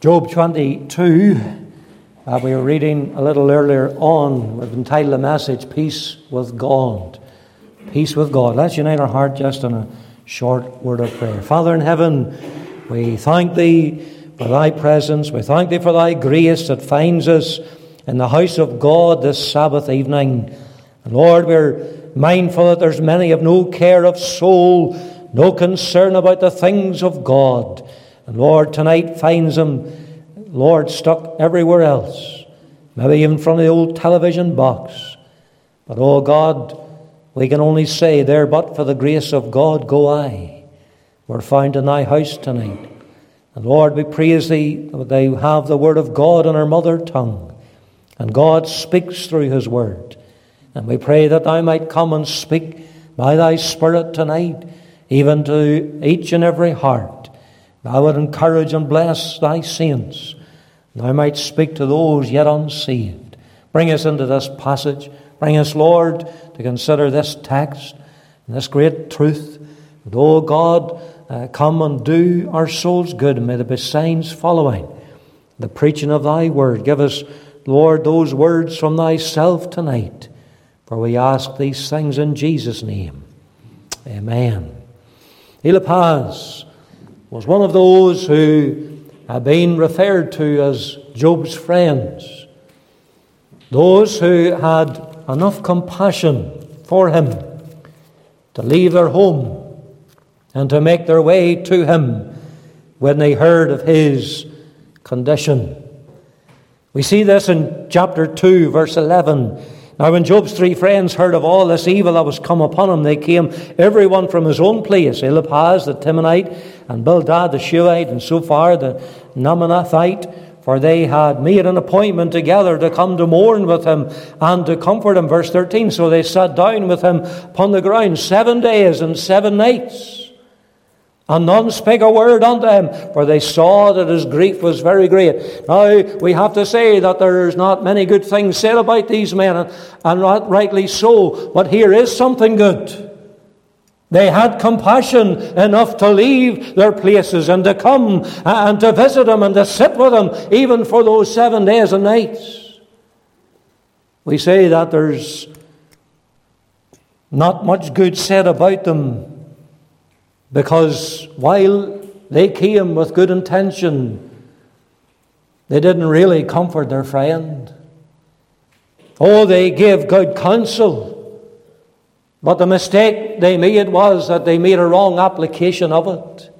Job 22, uh, we were reading a little earlier on. We've entitled the message, Peace with God. Peace with God. Let's unite our heart just in a short word of prayer. Father in heaven, we thank Thee for Thy presence. We thank Thee for Thy grace that finds us in the house of God this Sabbath evening. And Lord, we're mindful that there's many have no care of soul, no concern about the things of God. And Lord, tonight finds them, Lord, stuck everywhere else, maybe even from the old television box. But oh God, we can only say, There but for the grace of God go I. We're found in thy house tonight. And Lord, we praise thee that they have the word of God in our mother tongue. And God speaks through his word. And we pray that thou might come and speak by thy Spirit tonight, even to each and every heart. Thou would encourage and bless thy saints. Thou might speak to those yet unsaved. Bring us into this passage. Bring us, Lord, to consider this text and this great truth. And, oh God, uh, come and do our souls good, may there be signs following the preaching of thy word. Give us, Lord, those words from thyself tonight. For we ask these things in Jesus' name. Amen. Eliphaz was one of those who have been referred to as Job's friends. Those who had enough compassion for him to leave their home and to make their way to him when they heard of his condition. We see this in chapter 2, verse 11. Now, when Job's three friends heard of all this evil that was come upon him, they came, everyone from his own place Eliphaz the Temanite, and Bildad the Shuhite, and Zophar the Naamathite, for they had made an appointment together to come to mourn with him and to comfort him. Verse 13 So they sat down with him upon the ground seven days and seven nights. And none spake a word unto him, for they saw that his grief was very great. Now, we have to say that there's not many good things said about these men, and, and not rightly so, but here is something good. They had compassion enough to leave their places and to come and to visit him and to sit with him, even for those seven days and nights. We say that there's not much good said about them because while they came with good intention, they didn't really comfort their friend. Oh, they gave good counsel. But the mistake they made was that they made a wrong application of it.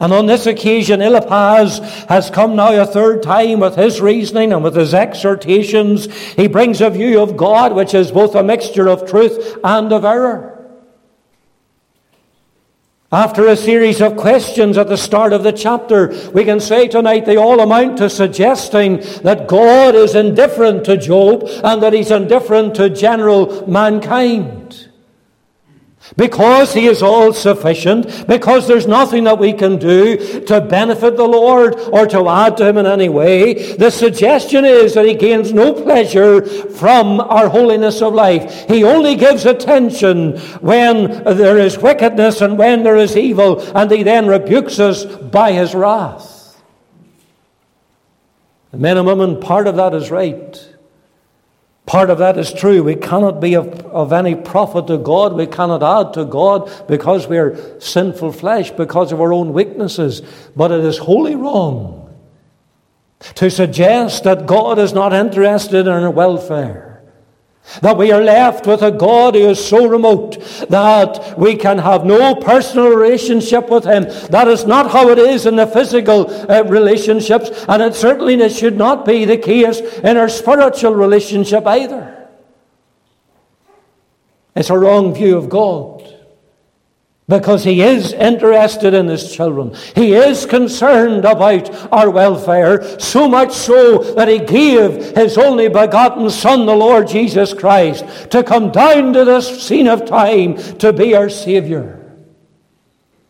And on this occasion, Eliphaz has come now a third time with his reasoning and with his exhortations. He brings a view of God which is both a mixture of truth and of error. After a series of questions at the start of the chapter, we can say tonight they all amount to suggesting that God is indifferent to Job and that he's indifferent to general mankind. Because he is all sufficient, because there's nothing that we can do to benefit the Lord or to add to him in any way, the suggestion is that he gains no pleasure from our holiness of life. He only gives attention when there is wickedness and when there is evil, and he then rebukes us by his wrath. The Men and women, part of that is right. Part of that is true. We cannot be of, of, any profit to God. We cannot add to God because we are sinful flesh, because of our own weaknesses. But it is wholly wrong to suggest that God is not interested in our welfare. That we are left with a God who is so remote that we can have no personal relationship with Him. That is not how it is in the physical uh, relationships, and it certainly should not be the case in our spiritual relationship either. It's a wrong view of God. Because he is interested in his children. He is concerned about our welfare, so much so that he gave his only begotten Son, the Lord Jesus Christ, to come down to this scene of time to be our Savior.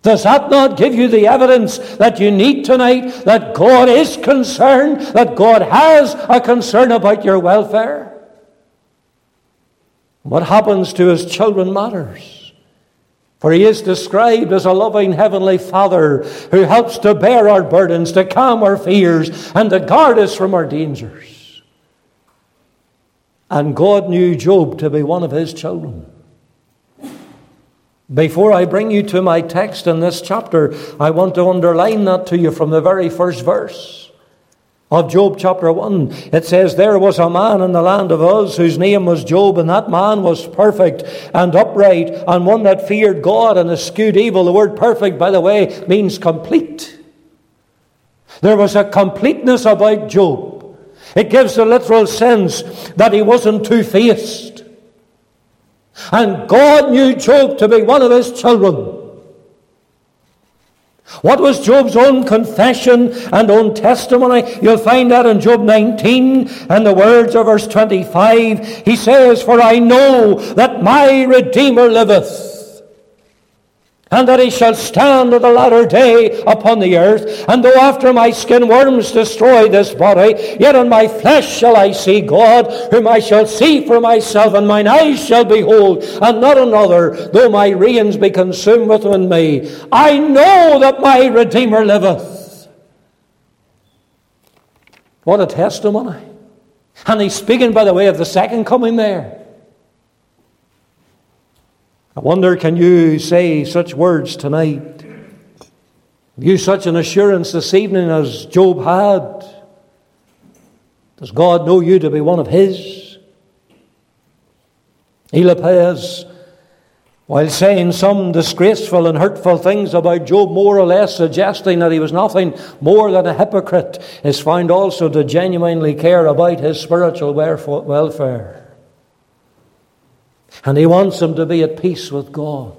Does that not give you the evidence that you need tonight that God is concerned, that God has a concern about your welfare? What happens to his children matters. For he is described as a loving heavenly Father who helps to bear our burdens, to calm our fears, and to guard us from our dangers. And God knew Job to be one of his children. Before I bring you to my text in this chapter, I want to underline that to you from the very first verse of Job chapter 1. It says, There was a man in the land of Uz whose name was Job, and that man was perfect and upright, and one that feared God and eschewed evil. The word perfect, by the way, means complete. There was a completeness about Job. It gives the literal sense that he wasn't two faced. And God knew Job to be one of his children. What was Job's own confession and own testimony? You'll find that in Job 19 and the words of verse 25. He says, For I know that my Redeemer liveth and that he shall stand at the latter day upon the earth. And though after my skin worms destroy this body, yet in my flesh shall I see God, whom I shall see for myself, and mine eyes shall behold, and not another, though my reins be consumed within me. I know that my Redeemer liveth. What a testimony. And he's speaking, by the way, of the second coming there. I wonder, can you say such words tonight? Have you such an assurance this evening as Job had? Does God know you to be one of His? Eliphaz, while saying some disgraceful and hurtful things about Job, more or less suggesting that he was nothing more than a hypocrite, is found also to genuinely care about his spiritual welfare. And he wants them to be at peace with God.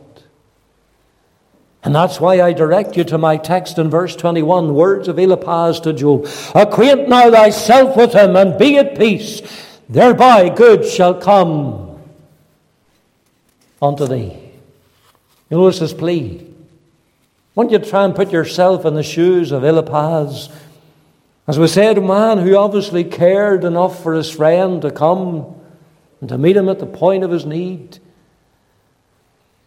And that's why I direct you to my text in verse 21, words of Eliphaz to Job. Acquaint now thyself with him and be at peace. Thereby good shall come unto thee. You notice his plea. Won't you try and put yourself in the shoes of Eliphaz? As we said, a man who obviously cared enough for his friend to come and to meet him at the point of his need.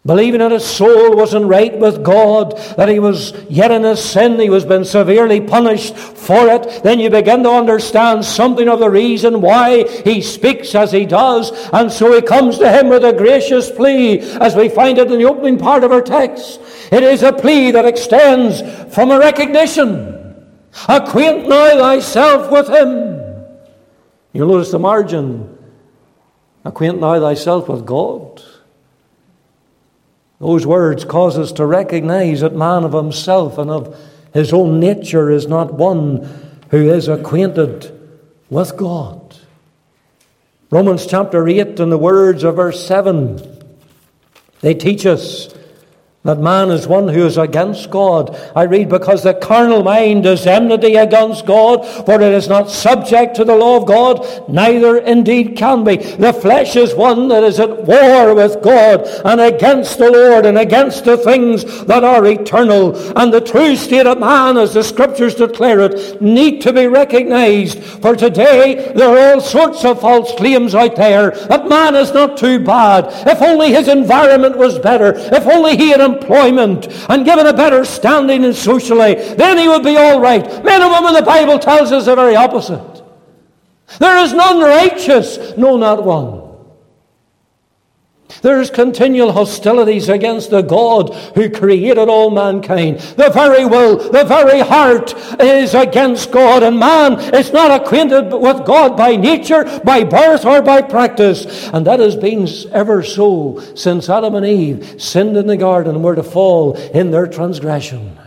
Believing that his soul wasn't right with God, that he was yet in his sin, he was being severely punished for it, then you begin to understand something of the reason why he speaks as he does. And so he comes to him with a gracious plea, as we find it in the opening part of our text. It is a plea that extends from a recognition. Acquaint now thyself with him. You'll notice the margin Acquaint thou thyself with God. Those words cause us to recognize that man of himself and of his own nature is not one who is acquainted with God. Romans chapter 8 and the words of verse 7, they teach us that man is one who is against God. I read, because the carnal mind is enmity against God, for it is not subject to the law of God, neither indeed can be. The flesh is one that is at war with God and against the Lord and against the things that are eternal. And the true state of man, as the scriptures declare it, need to be recognized. For today, there are all sorts of false claims out there that man is not too bad. If only his environment was better, if only he had employment and given a better standing in socially, then he would be all right. Men and women, the Bible tells us the very opposite. There is none righteous, no, not one. There's continual hostilities against the God who created all mankind. The very will, the very heart is against God, and man is not acquainted with God by nature, by birth, or by practice. And that has been ever so since Adam and Eve sinned in the garden and were to fall in their transgression.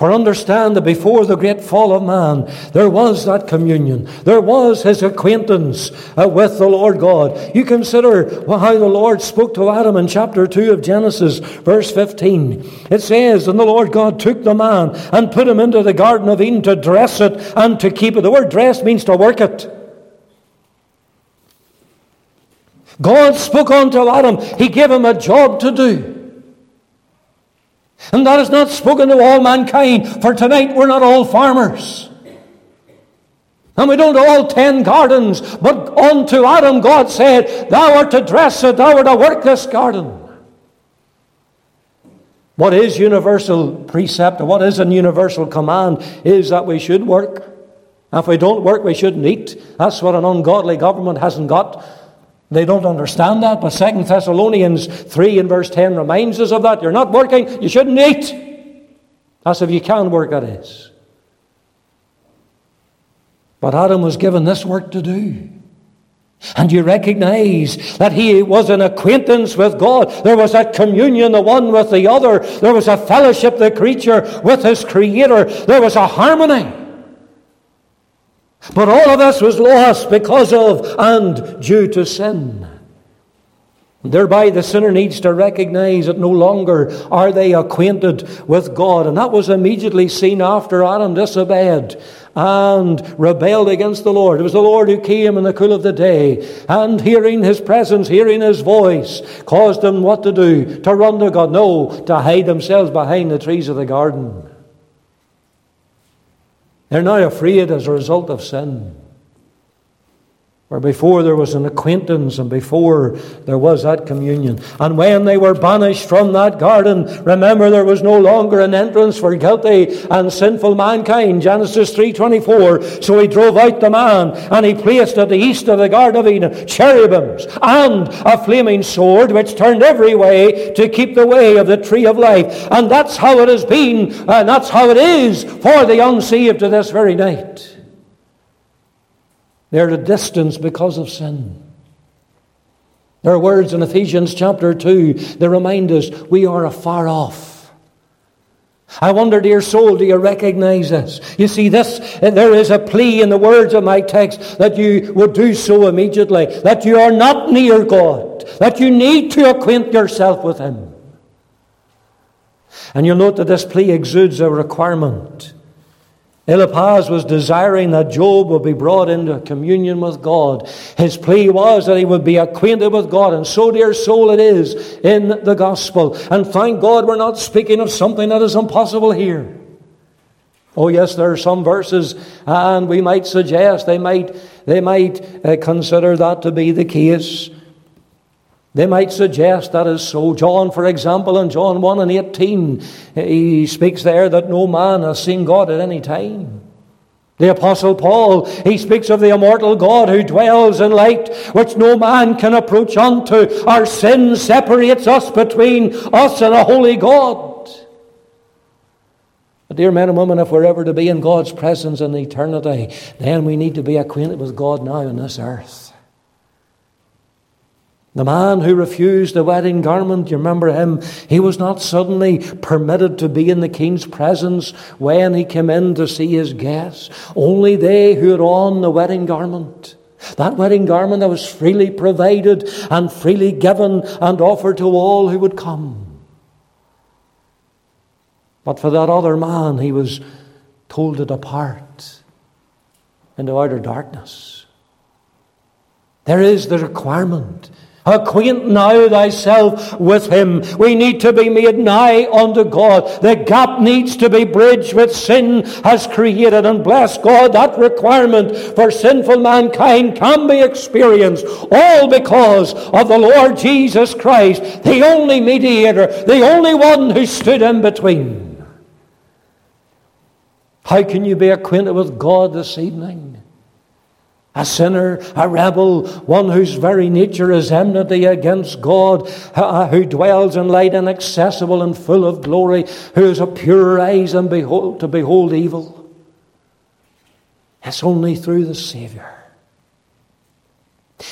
For understand that before the great fall of man, there was that communion. There was his acquaintance uh, with the Lord God. You consider how the Lord spoke to Adam in chapter 2 of Genesis, verse 15. It says, And the Lord God took the man and put him into the Garden of Eden to dress it and to keep it. The word dress means to work it. God spoke unto Adam. He gave him a job to do. And that is not spoken to all mankind, for tonight we're not all farmers. And we don't all tend gardens, but unto Adam God said, Thou art to dress it, thou art to work this garden. What is universal precept, or what is a universal command, is that we should work. if we don't work, we shouldn't eat. That's what an ungodly government hasn't got. They don't understand that, but 2 Thessalonians 3 and verse 10 reminds us of that. You're not working, you shouldn't eat. That's if you can work, that is. But Adam was given this work to do. And you recognize that he was an acquaintance with God. There was a communion, the one with the other. There was a fellowship, the creature with his creator. There was a harmony. But all of us was lost because of and due to sin. Thereby, the sinner needs to recognize that no longer are they acquainted with God. And that was immediately seen after Adam disobeyed and rebelled against the Lord. It was the Lord who came in the cool of the day and hearing his presence, hearing his voice, caused them what to do? To run to God? No, to hide themselves behind the trees of the garden. They're now afraid as a result of sin. Where before there was an acquaintance and before there was that communion. And when they were banished from that garden, remember there was no longer an entrance for guilty and sinful mankind. Genesis 3.24. So he drove out the man and he placed at the east of the Garden of Eden cherubims and a flaming sword which turned every way to keep the way of the tree of life. And that's how it has been and that's how it is for the unsaved to this very night. They're at a distance because of sin. There are words in Ephesians chapter 2 that remind us we are afar off. I wonder, dear soul, do you recognize this? You see, this there is a plea in the words of my text that you would do so immediately, that you are not near God, that you need to acquaint yourself with Him. And you'll note that this plea exudes a requirement. Eliphaz was desiring that Job would be brought into communion with God. His plea was that he would be acquainted with God, and so, dear soul, it is in the gospel. And thank God we're not speaking of something that is impossible here. Oh, yes, there are some verses, and we might suggest they might, they might uh, consider that to be the case. They might suggest that is so. John, for example, in John 1 and 18, he speaks there that no man has seen God at any time. The Apostle Paul, he speaks of the immortal God who dwells in light, which no man can approach unto. Our sin separates us between us and a holy God. But dear men and women, if we're ever to be in God's presence in eternity, then we need to be acquainted with God now on this earth. The man who refused the wedding garment, you remember him? He was not suddenly permitted to be in the king's presence when he came in to see his guests. Only they who had on the wedding garment. That wedding garment that was freely provided and freely given and offered to all who would come. But for that other man, he was told to depart into outer darkness. There is the requirement Acquaint now thyself with him. We need to be made nigh unto God. The gap needs to be bridged which sin has created. And bless God, that requirement for sinful mankind can be experienced all because of the Lord Jesus Christ, the only mediator, the only one who stood in between. How can you be acquainted with God this evening? A sinner, a rebel, one whose very nature is enmity against God, who dwells in light inaccessible and full of glory, who has a pure eyes and behold, to behold evil. It's only through the Saviour.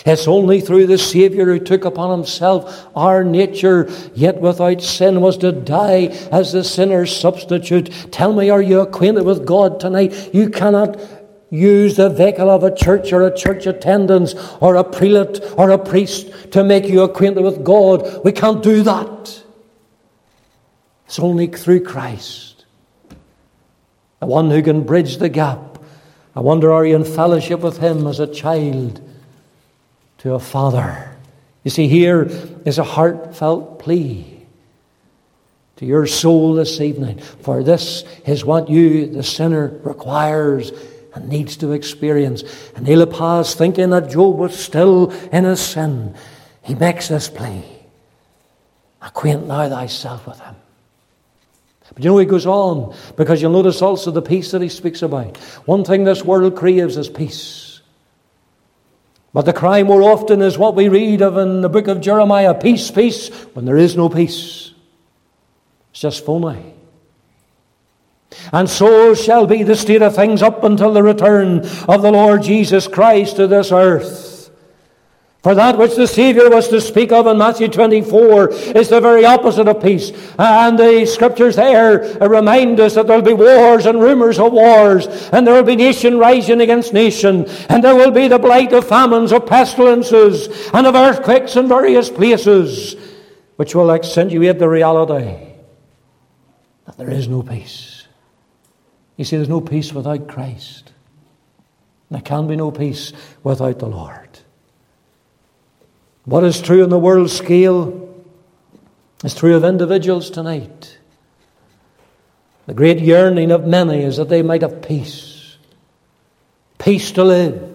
It's only through the Saviour who took upon himself our nature, yet without sin, was to die as the sinner's substitute. Tell me, are you acquainted with God tonight? You cannot use the vehicle of a church or a church attendance or a prelate or a priest to make you acquainted with God. We can't do that. It's only through Christ, the one who can bridge the gap. I wonder, are you in fellowship with Him as a child to a father? You see, here is a heartfelt plea to your soul this evening. For this is what you, the sinner, requires and needs to experience. And Eliphaz, thinking that Job was still in his sin, he makes this plea Acquaint now thyself with him. But you know, he goes on because you'll notice also the peace that he speaks about. One thing this world craves is peace. But the cry more often is what we read of in the book of Jeremiah peace, peace, when there is no peace. It's just phony. And so shall be the state of things up until the return of the Lord Jesus Christ to this earth. For that which the Saviour was to speak of in Matthew 24 is the very opposite of peace. And the scriptures there remind us that there will be wars and rumours of wars, and there will be nation rising against nation, and there will be the blight of famines, of pestilences, and of earthquakes in various places, which will accentuate the reality that there is no peace. You see, there's no peace without Christ. There can be no peace without the Lord. What is true on the world scale is true of individuals tonight. The great yearning of many is that they might have peace. Peace to live.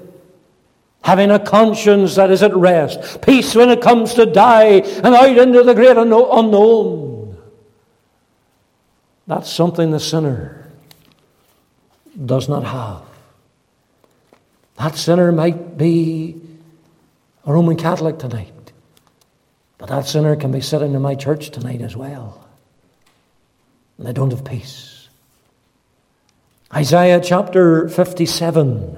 Having a conscience that is at rest. Peace when it comes to die and out into the great unknown. That's something the sinner does not have. That sinner might be a Roman Catholic tonight. But that sinner can be sitting in my church tonight as well. And they don't have peace. Isaiah chapter 57,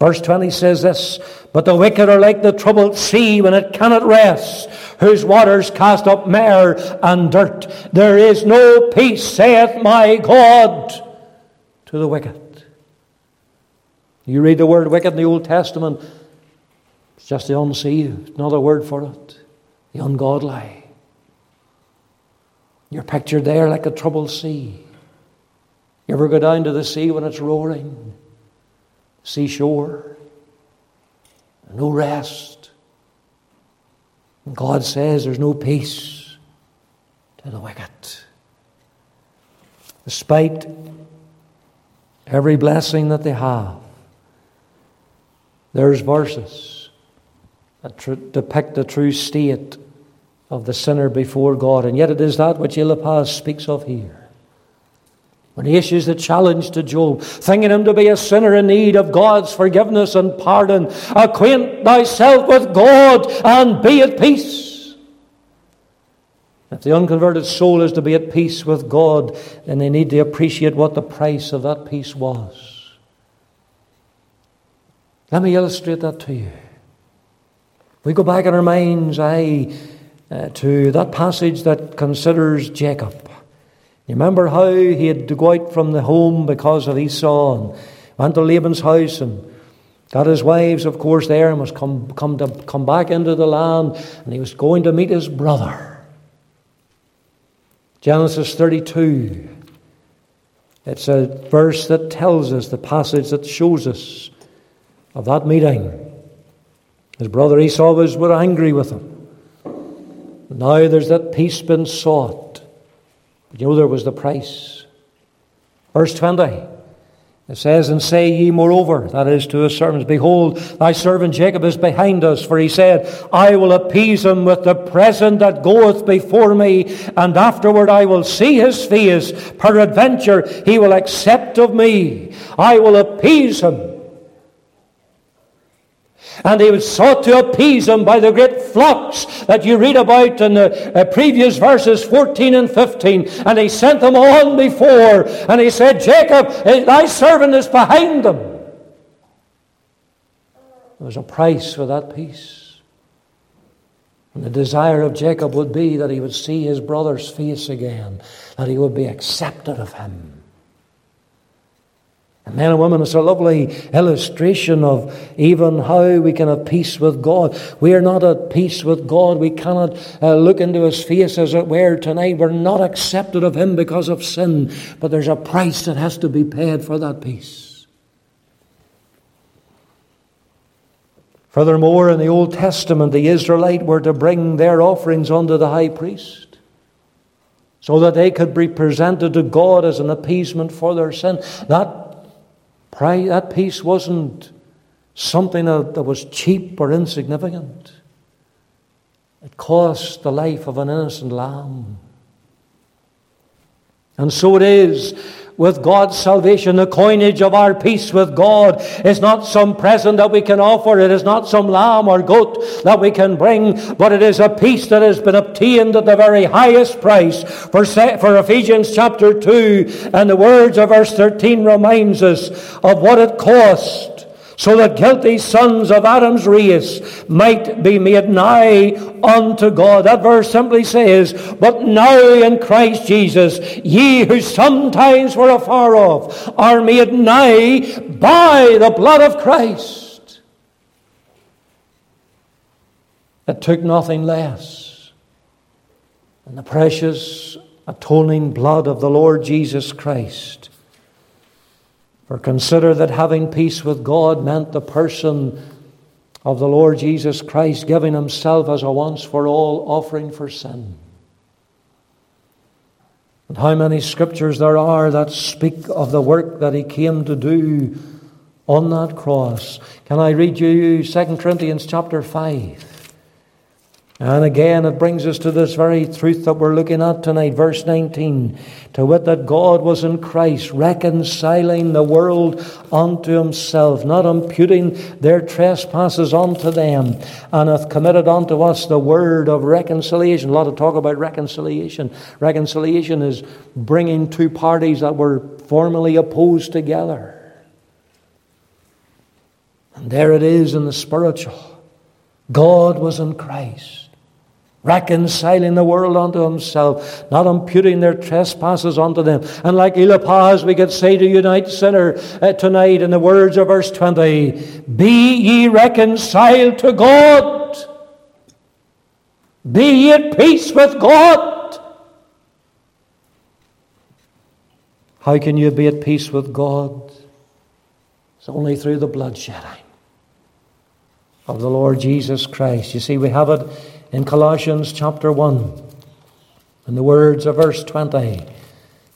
verse 20 says this But the wicked are like the troubled sea when it cannot rest, whose waters cast up mire and dirt. There is no peace, saith my God, to the wicked. You read the word wicked in the Old Testament, it's just the unsaved, another word for it. The ungodly. You're pictured there like a troubled sea. You ever go down to the sea when it's roaring? Seashore. No rest. And God says there's no peace to the wicked. Despite every blessing that they have, there's verses that tr- depict the true state of the sinner before God. And yet it is that which Eliphaz speaks of here. When he issues the challenge to Job, thinking him to be a sinner in need of God's forgiveness and pardon, acquaint thyself with God and be at peace. If the unconverted soul is to be at peace with God, then they need to appreciate what the price of that peace was. Let me illustrate that to you. We go back in our minds, aye, uh, to that passage that considers Jacob. You remember how he had to go out from the home because of Esau and went to Laban's house and got his wives, of course, there and was come, come, to, come back into the land and he was going to meet his brother. Genesis 32. It's a verse that tells us, the passage that shows us of that meeting. His brother Esau was were angry with him. Now there's that peace been sought. But you know there was the price. Verse 20. It says, And say ye moreover, that is to his servants, Behold, thy servant Jacob is behind us, for he said, I will appease him with the present that goeth before me, and afterward I will see his face. Peradventure he will accept of me. I will appease him and they sought to appease him by the great flocks that you read about in the uh, previous verses 14 and 15. And he sent them on before. And he said, Jacob, eh, thy servant is behind them. There was a price for that peace. And the desire of Jacob would be that he would see his brother's face again, that he would be accepted of him. Men and women, it's a lovely illustration of even how we can have peace with God. We are not at peace with God. We cannot uh, look into His face as it were tonight. We're not accepted of Him because of sin. But there's a price that has to be paid for that peace. Furthermore, in the Old Testament, the Israelite were to bring their offerings unto the high priest so that they could be presented to God as an appeasement for their sin. That Pray, that peace wasn't something that was cheap or insignificant. It cost the life of an innocent lamb. And so it is with God's salvation. The coinage of our peace with God is not some present that we can offer. It is not some lamb or goat that we can bring, but it is a peace that has been obtained at the very highest price. For, for Ephesians chapter 2 and the words of verse 13 reminds us of what it cost so that guilty sons of Adam's race might be made nigh unto God. That verse simply says, But now in Christ Jesus, ye who sometimes were afar off are made nigh by the blood of Christ. It took nothing less than the precious atoning blood of the Lord Jesus Christ for consider that having peace with God meant the person of the Lord Jesus Christ giving himself as a once for all offering for sin. And how many scriptures there are that speak of the work that he came to do on that cross. Can I read you 2 Corinthians chapter 5? And again, it brings us to this very truth that we're looking at tonight, verse 19. To wit, that God was in Christ, reconciling the world unto himself, not imputing their trespasses unto them, and hath committed unto us the word of reconciliation. A lot of talk about reconciliation. Reconciliation is bringing two parties that were formerly opposed together. And there it is in the spiritual. God was in Christ reconciling the world unto himself, not imputing their trespasses unto them. And like Eliphaz, we could say to unite sinner uh, tonight in the words of verse 20, Be ye reconciled to God. Be ye at peace with God. How can you be at peace with God? It's only through the bloodshedding of the Lord Jesus Christ. You see, we have it in Colossians chapter 1, in the words of verse 20.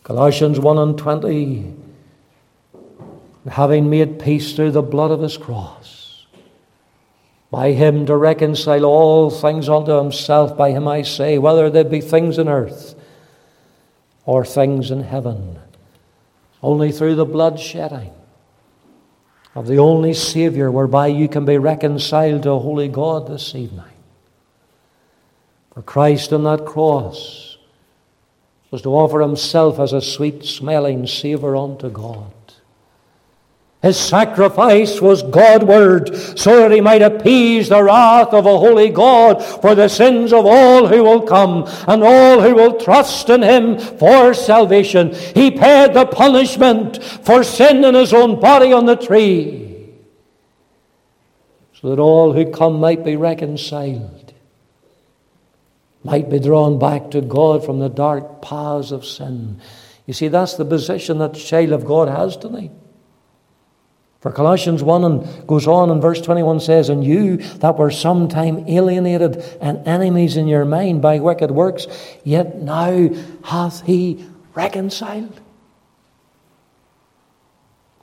Colossians 1 and 20. Having made peace through the blood of his cross, by him to reconcile all things unto himself, by him I say, whether there be things in earth or things in heaven. Only through the blood shedding of the only Savior whereby you can be reconciled to a holy God this evening. For Christ on that cross was to offer himself as a sweet smelling savour unto God. His sacrifice was Godward, so that he might appease the wrath of a holy God for the sins of all who will come and all who will trust in him for salvation. He paid the punishment for sin in his own body on the tree, so that all who come might be reconciled might be drawn back to God from the dark paths of sin. You see, that's the position that the child of God has tonight. For Colossians 1 and goes on in verse 21 says, And you that were sometime alienated and enemies in your mind by wicked works, yet now hath he reconciled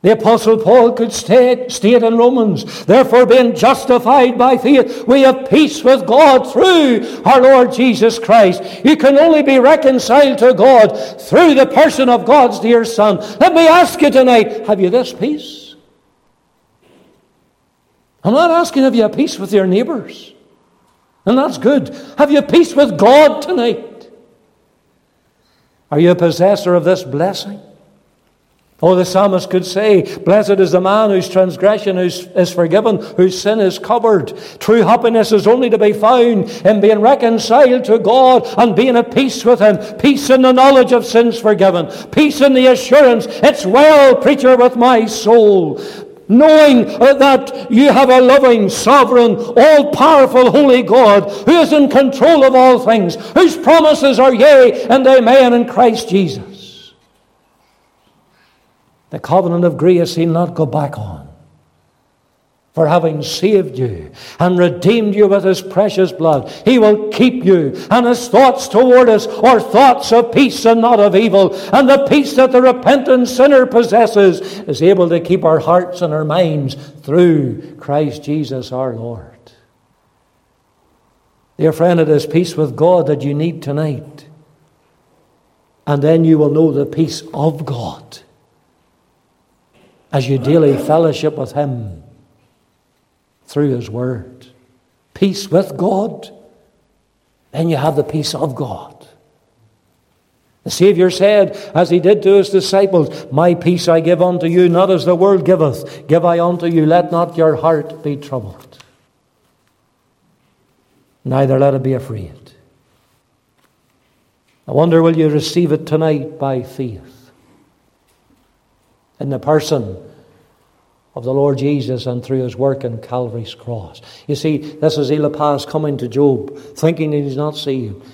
the Apostle Paul could state, state in Romans, therefore, being justified by faith, we have peace with God through our Lord Jesus Christ. You can only be reconciled to God through the person of God's dear Son. Let me ask you tonight have you this peace? I'm not asking have you a peace with your neighbours. And that's good. Have you peace with God tonight? Are you a possessor of this blessing? Oh, the psalmist could say, Blessed is the man whose transgression is forgiven, whose sin is covered. True happiness is only to be found in being reconciled to God and being at peace with Him. Peace in the knowledge of sins forgiven. Peace in the assurance, it's well, preacher, with my soul. Knowing that you have a loving, sovereign, all powerful, holy God who is in control of all things, whose promises are yea and amen in Christ Jesus. The covenant of grace he'll not go back on. For having saved you and redeemed you with his precious blood, he will keep you. And his thoughts toward us are thoughts of peace and not of evil. And the peace that the repentant sinner possesses is able to keep our hearts and our minds through Christ Jesus our Lord. Dear friend, it is peace with God that you need tonight. And then you will know the peace of God as you daily fellowship with Him through His Word. Peace with God, then you have the peace of God. The Saviour said, as He did to His disciples, My peace I give unto you, not as the world giveth, give I unto you. Let not your heart be troubled, neither let it be afraid. I wonder, will you receive it tonight by faith in the person of the Lord Jesus and through his work in Calvary's cross? You see, this is Eliphaz coming to Job, thinking that he's not see saved.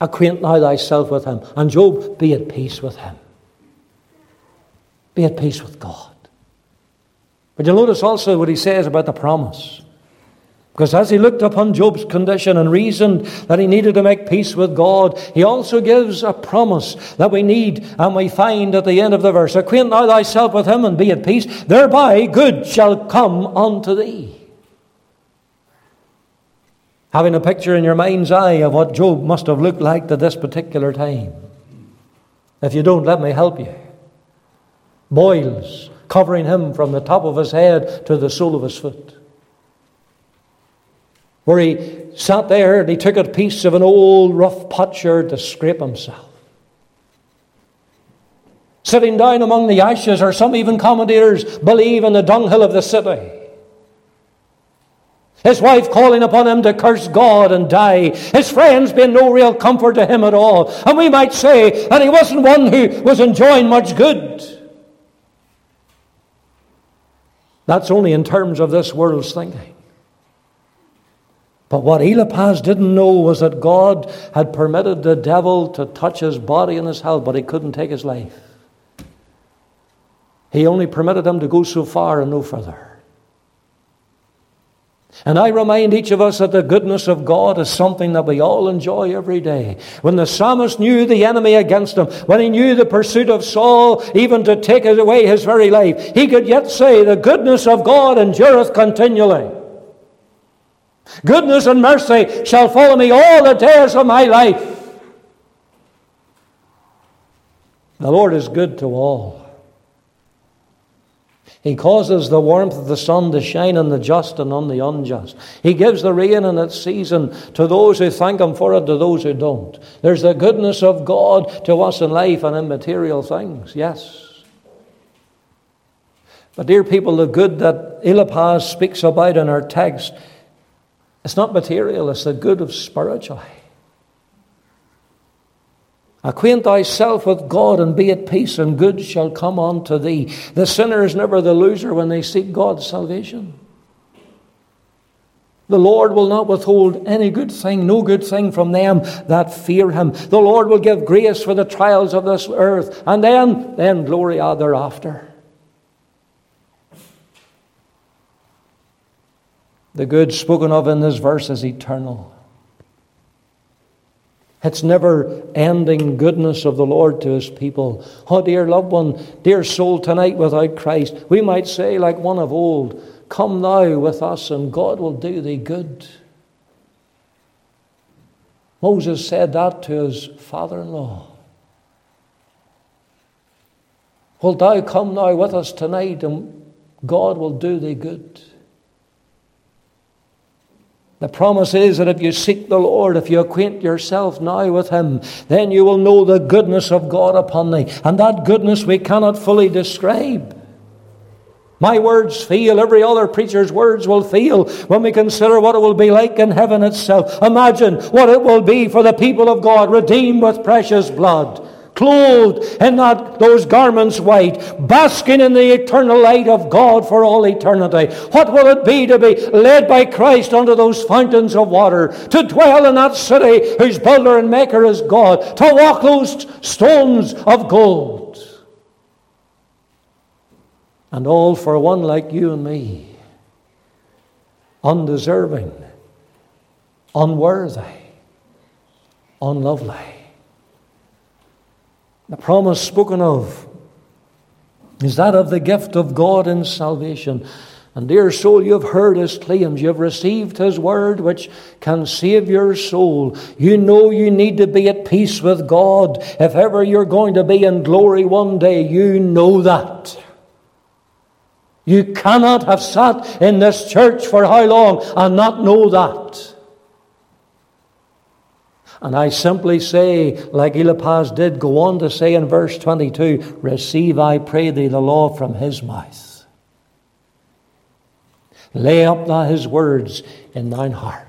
Acquaint now thyself with him. And Job, be at peace with him. Be at peace with God. But you'll notice also what he says about the promise. Because as he looked upon Job's condition and reasoned that he needed to make peace with God, he also gives a promise that we need and we find at the end of the verse Acquaint thou thyself with him and be at peace, thereby good shall come unto thee. Having a picture in your mind's eye of what Job must have looked like at this particular time. If you don't, let me help you. Boils covering him from the top of his head to the sole of his foot where he sat there and he took a piece of an old rough potsherd to scrape himself. Sitting down among the ashes, or some even commentators believe in the dunghill of the city. His wife calling upon him to curse God and die. His friends being no real comfort to him at all. And we might say that he wasn't one who was enjoying much good. That's only in terms of this world's thinking. But what Eliphaz didn't know was that God had permitted the devil to touch his body and his health, but he couldn't take his life. He only permitted him to go so far and no further. And I remind each of us that the goodness of God is something that we all enjoy every day. When the psalmist knew the enemy against him, when he knew the pursuit of Saul, even to take away his very life, he could yet say, The goodness of God endureth continually. Goodness and mercy shall follow me all the days of my life. The Lord is good to all. He causes the warmth of the sun to shine on the just and on the unjust. He gives the rain in its season to those who thank Him for it, to those who don't. There's the goodness of God to us in life and in material things, yes. But, dear people, the good that Eliphaz speaks about in our text it's not material, it's the good of spiritual. Acquaint thyself with God and be at peace, and good shall come unto thee. The sinner is never the loser when they seek God's salvation. The Lord will not withhold any good thing, no good thing from them that fear him. The Lord will give grace for the trials of this earth, and then, then glory thereafter. The good spoken of in this verse is eternal. It's never ending goodness of the Lord to his people. Oh, dear loved one, dear soul, tonight without Christ, we might say, like one of old, Come thou with us, and God will do thee good. Moses said that to his father in law. Wilt thou come now with us tonight, and God will do thee good? The promise is that if you seek the Lord, if you acquaint yourself now with Him, then you will know the goodness of God upon thee. And that goodness we cannot fully describe. My words feel, every other preacher's words will feel when we consider what it will be like in heaven itself. Imagine what it will be for the people of God, redeemed with precious blood clothed in that, those garments white, basking in the eternal light of God for all eternity. What will it be to be led by Christ unto those fountains of water, to dwell in that city whose builder and maker is God, to walk those stones of gold? And all for one like you and me, undeserving, unworthy, unlovely. The promise spoken of is that of the gift of God in salvation. And dear soul, you've heard his claims. You've received his word which can save your soul. You know you need to be at peace with God. If ever you're going to be in glory one day, you know that. You cannot have sat in this church for how long and not know that. And I simply say, like Eliphaz did, go on to say in verse 22 Receive, I pray thee, the law from his mouth. Lay up thou his words in thine heart.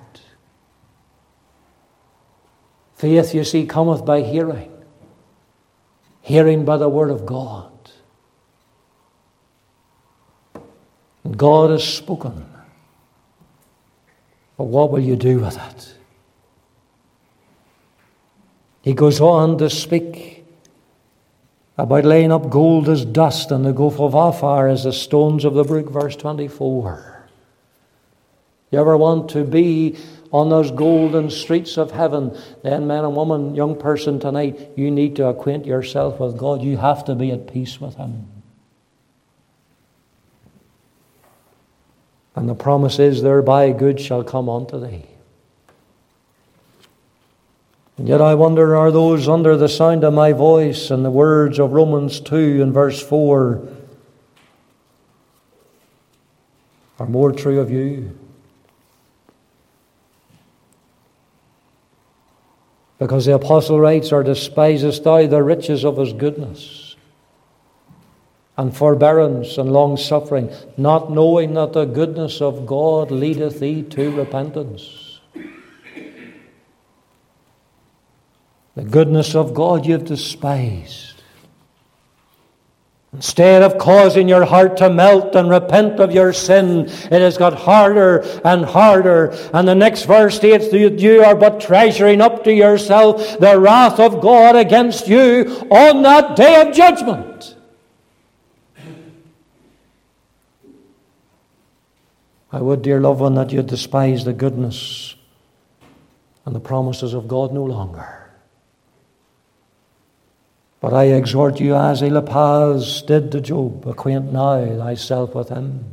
Faith, you see, cometh by hearing, hearing by the word of God. And God has spoken. But what will you do with it? He goes on to speak about laying up gold as dust and the Gulf of Ophir as the stones of the brook, verse 24. You ever want to be on those golden streets of heaven, then, man and woman, young person tonight, you need to acquaint yourself with God. You have to be at peace with Him. And the promise is, thereby good shall come unto thee. And yet I wonder, are those under the sound of my voice and the words of Romans 2 and verse 4 are more true of you? Because the apostle writes, Or despisest thou the riches of his goodness, and forbearance and long suffering, not knowing that the goodness of God leadeth thee to repentance? The goodness of God you've despised. Instead of causing your heart to melt and repent of your sin, it has got harder and harder. And the next verse states that you are but treasuring up to yourself the wrath of God against you on that day of judgment. I would, dear loved one, that you despise the goodness and the promises of God no longer. But I exhort you, as Eliphaz did to Job, acquaint now thyself with him.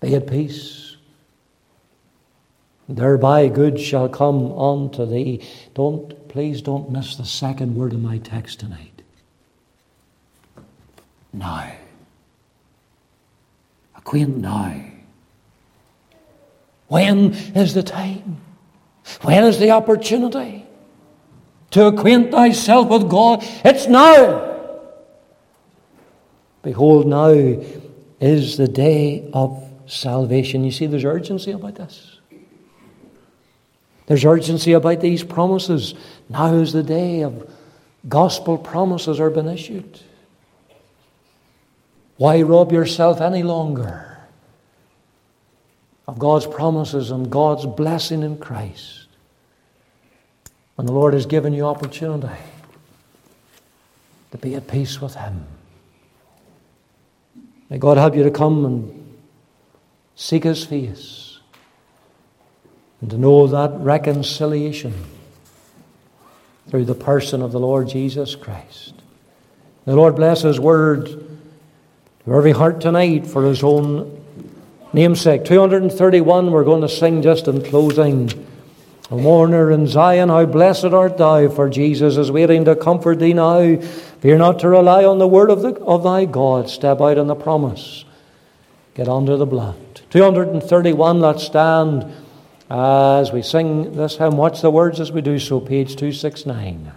Be at peace. Thereby good shall come unto thee. Don't, please don't miss the second word of my text tonight. Now. Acquaint now. When is the time? When is the opportunity? To acquaint thyself with God. It's now. Behold, now is the day of salvation. You see, there's urgency about this. There's urgency about these promises. Now is the day of gospel promises are being issued. Why rob yourself any longer of God's promises and God's blessing in Christ? When the Lord has given you opportunity to be at peace with Him. May God help you to come and seek His face and to know that reconciliation through the person of the Lord Jesus Christ. The Lord bless His word to every heart tonight for His own namesake. 231, we're going to sing just in closing. O mourner in Zion, how blessed art thou, for Jesus is waiting to comfort thee now. Fear not to rely on the word of, the, of thy God. Step out on the promise. Get under the blood. 231, let's stand as we sing this hymn. Watch the words as we do so, page 269.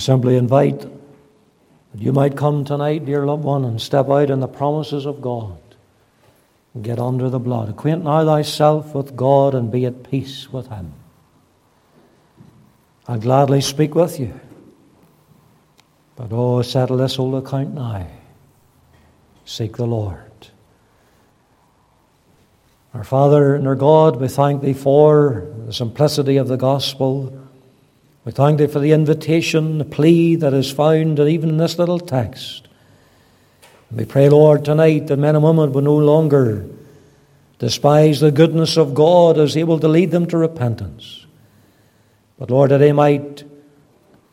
Simply invite that you might come tonight, dear loved one, and step out in the promises of God and get under the blood. Acquaint now thyself with God and be at peace with Him. I'll gladly speak with you. But oh, settle this old account now. Seek the Lord. Our Father and our God, we thank Thee for the simplicity of the gospel. We thank Thee for the invitation, the plea that is found even in this little text. And we pray, Lord, tonight that men and women will no longer despise the goodness of God as able to lead them to repentance. But, Lord, that they might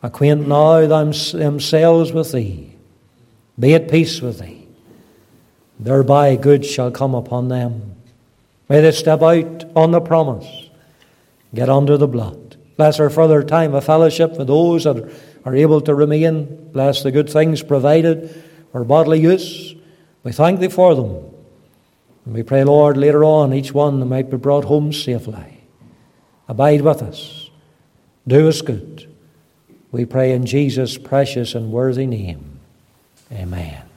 acquaint now themselves with Thee, be at peace with Thee. Thereby good shall come upon them. May they step out on the promise, get under the blood. Bless our further time of fellowship for those that are able to remain. Bless the good things provided for bodily use. We thank Thee for them. And we pray, Lord, later on each one that might be brought home safely. Abide with us. Do us good. We pray in Jesus' precious and worthy name. Amen.